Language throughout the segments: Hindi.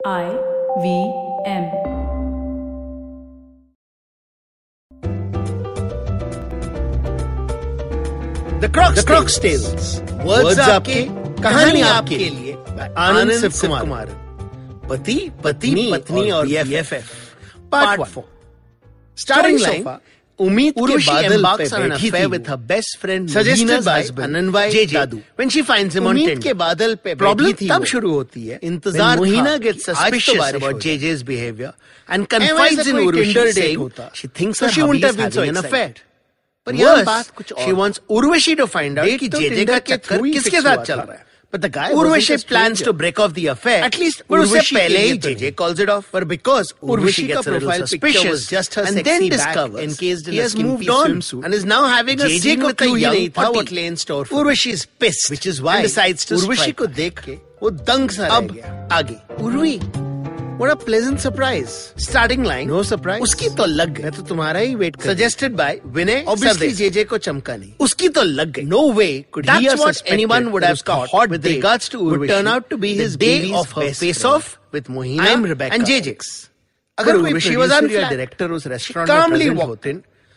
I we am the crocs crocs tales words आपके कहानी आपके लिए आनंद शिव कुमार पति पत्नी पत्नी और BFF part one starting line उम्मीद के बादल पे बैठी थी with her best friend suggested by अननवाई जादू when she finds him on tent के बादल पे बैठी तब शुरू होती है। इंतज़ार Mohina gets suspicious about J behaviour and confides in Urvashi they she thinks she wouldn't have been so in affair पर यह बात कुछ और she wants Urvashi to find out कि जे का चक्कर किसके साथ चल रहा है। But the guy Urvashi plans to break off the affair. At least Urvashi पहले ही JJ calls it off. But because Urvashi gets a little suspicious, just her and then discovers encased in he has moved on and is now having a JJ को clue ही नहीं था what lay in store for. Urvashi is pissed, which is why decides to Urvashi को देख के वो दंग सा रह गया. आगे Urvi What a pleasant surprise. Starting line. No surprise. उसकी तो लग गई. मैं तो तुम्हारा ही वेट कर. Suggested by Vinay. Obviously JJ को चमका नहीं. उसकी तो लग गई. No way could That's he have what anyone would have thought hot with regards to Urvashi would turn out to be his day of her face off with Mohina I'm Rebecca and JJ. अगर Urvashi was unflat, director उस restaurant calmly walked in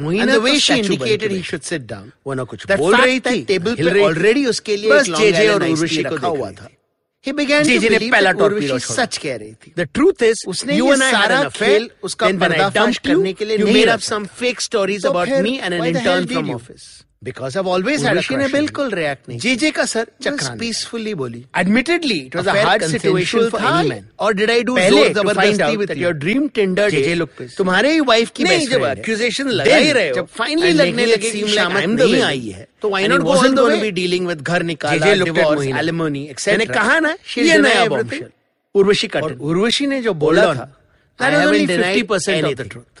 the way she indicated he should sit down. वो ना कुछ बोल रही थी टेबल पे ऑलरेडी उसके लिए बस जेजे और उर्वशी को रखा हुआ था He began to believe that Urvashi सच कह रही थी. The truth is, उसने you and I had an affair. उसका पर्दाफाश करने के लिए you made up some fake stories about me and an intern from office. Always had a ने बिल्कुल रिएक्ट नहीं. जेजे का सर चक्रान पीसफुली बोली. It was a hard situation for any man. Or did I do ज़ोर ज़बरदस्ती Tinder जेजे look पे. तुम्हारे ही वाइफ की नहीं जब एक्यूजेशन लगा ही रहे हो. जब फाइनली लगने लगे कि शामत नहीं आई है. तो why not go on the way be dealing with घर निकाला डिवोर्स एलिमनी एक्सेट्रा मैंने कहा ना ये नया बॉम्बशेल उर्वशी कटन उर्वशी ने जो बोला था denied 50% of the truth.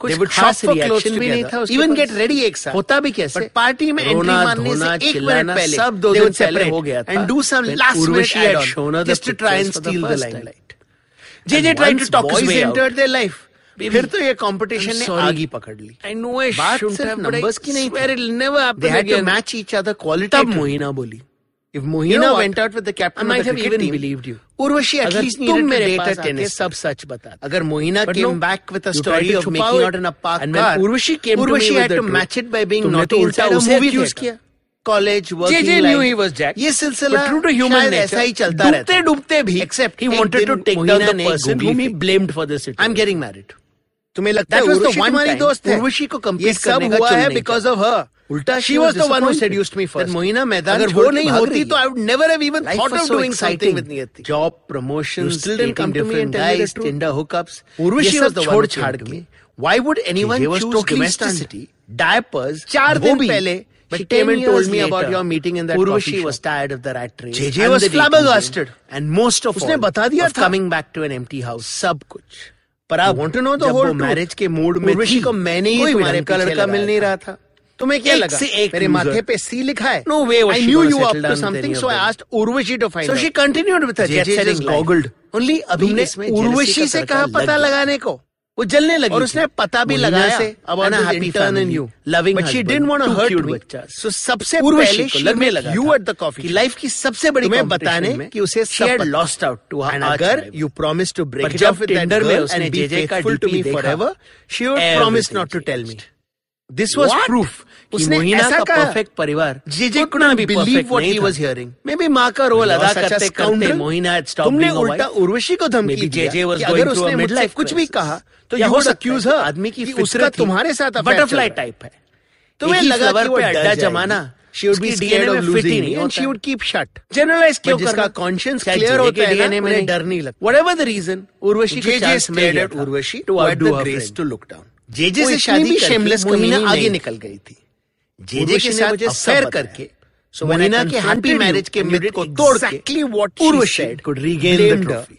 कुछ खास रिएक्शन भी नहीं था इवन गेट रेडी एक साथ होता भी कैसे? बट पार्टी में एंट्री मारने से एक मिनट पहले सब दो दिन पहले हो गया था। And do some last minute add on just to try and steal the limelight JJ tried to talk his way entered their life फिर तो ये कंपटीशन ने आग ही पकड़ ली। I know I should have numbers की नहीं where it never happen they had to match each other quality तब मोहिना बोली If Mohina you know went out with the captain I might have even team, believed you. Urvashi at least needed to date a tennis. सब सच बता. अगर Mohina came no, back with a story of making out in a park and car, Urvashi came Urvashi to me had to match it by being naughty inside a movie theater. College JJ knew he was Jack. ये सिलसिला true to human nature ऐसा ही चलता रहता है. डूबते भी except he wanted to take down the person whom he blamed for this. I'm getting married. तुम्हें लगता है उर्वशी तुम्हारी दोस्त है उर्वशी को कंप्लीट करने का हुआ है बिकॉज़ ऑफ़ हर उल्टा she was the one who seduced me first Mohina मैदान अगर वो नहीं होती तो I would never have even thought of doing something with Niyati job promotion still didn't come to me and tell me Tinder hookups Urvashi was the छोड़ छाड़ के why would anyone choose domesticity diapers चार दिन पहले But she came and told me later, about your meeting in that Urvashi was tired of the rat race. JJ was flabbergasted. And most of उसने बता दिया था। coming back to an empty house. सब कुछ. पर आप want to know the whole marriage के मूड में उर्वशी को मैंने ही तुम्हारे का लड़का मिल नहीं रहा था। तुम्हें क्या लगा? एक मेरे माथे पे सी लिखा है? No way I knew you up to something so I asked Urvashi to find so she continued with her jet setting googled only Abhi ने उर्वशी से कहा पता लगाने को? वो जलने लगी और उसने पता भी लगाया से about happy turn in you loving but she didn't want to hurt me so सबसे पहले को लगने लगा you at the coffee life की सबसे बड़ी मैं बताने कि उसे सब लॉस्ट आउट टू हर अगर you promise to break up with that girl and JJ का to me forever she would promise not to tell me this was proof का परफेक्ट परिवार GJ could not believe what he was hearing maybe माँ का रोल अदा करते करते मोहिना हैड स्टॉप तुमने उल्टा उर्वशी को धमकी दी JJ was going through mid life कुछ भी कहा तो यू वुड अक्यूज हर आदमी की उसका तुम्हारे साथ बटरफ्लाई टाइप है। तुम्हें लगा कि वो अड्डा जमाना। She would be उसकी scared of में losing me and she would keep shut. conscience clear DNA? डर नहीं। लगता। Whatever the reason, उर्वशी को JJ chance मिल stared गया at था Urvashi to to outdo her grace to look down. JJ J से शादी शेमलेस कमीना आगे निकल गई थी। जेजे जे के साथ अफेयर करके सो के हैप्पी मैरिज के मिथ को तोड़ के exactly what regain the trophy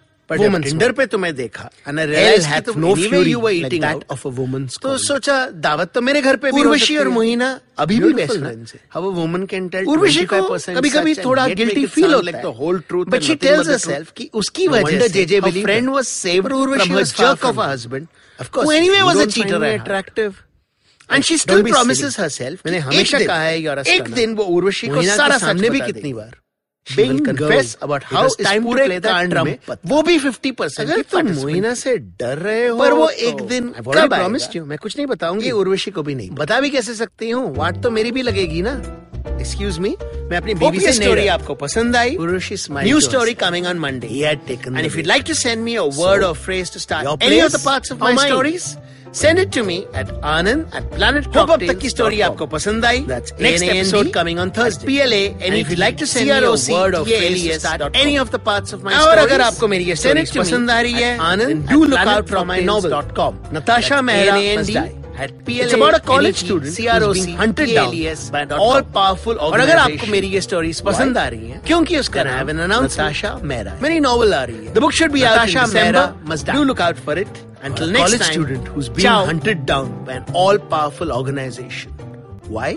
Woman जब. Tinder पे तुम्हें देखा तुम no anyway fury you were like eating that out. of a woman's तो. सोचा दावत तो मेरे घर पे भी हो उर्वशी और है। मोहिना अभी भी बेस्ट lines है। How a woman can tell Urvashi को 25% कभी कभी such and थोड़ा गिल्टी फील होता है the whole truth but she tells herself truth. कि उसकी वजह से her friend her. was saved But Urvashi from her was far jerk from of a her. husband Of course, who anyway was a cheater at heart. attractive. and she Don't still be promises silly. herself मैंने हमेशा कहा है एक. दिन वो उर्वशी को सारा सामने भी कितनी। बार वो भी फिफ्टी परसेंट मोहिना से डर रहे हो पर वो तो एक दिन मैं कुछ नहीं बताऊँगी। उर्वशी को भी नहीं बता भी कैसे सकती हूँ? वाट तो मेरी भी लगेगी ना? एक्सक्यूज मी मैं अपनी बीबी से स्टोरी आपको पसंद आई। Urvashi smile new story coming on Monday he and if you like to send me a word or phrase to start of the parts of my stories send it to me at Anand at Planet Hope अब तक की com. आपको पसंद आई That's Next ANAND episode coming on Thursday. PLA And if you'd like to send me a word or phrase to start any of the parts of my और अगर आपको मेरी ये me पसंद आ रही है at Anand then do at look out for my at P L about college student C R O C hundred all powerful और अगर आपको मेरी ये स्टोरी पसंद आ रही है क्यूँकी उसका नाम है अनाउंस आशा मेरा मेरी नॉवल आ रही है। The book should be Asha मेरा must do look out for it Until next college time, student who's being hunted down by an all-powerful organization. Why?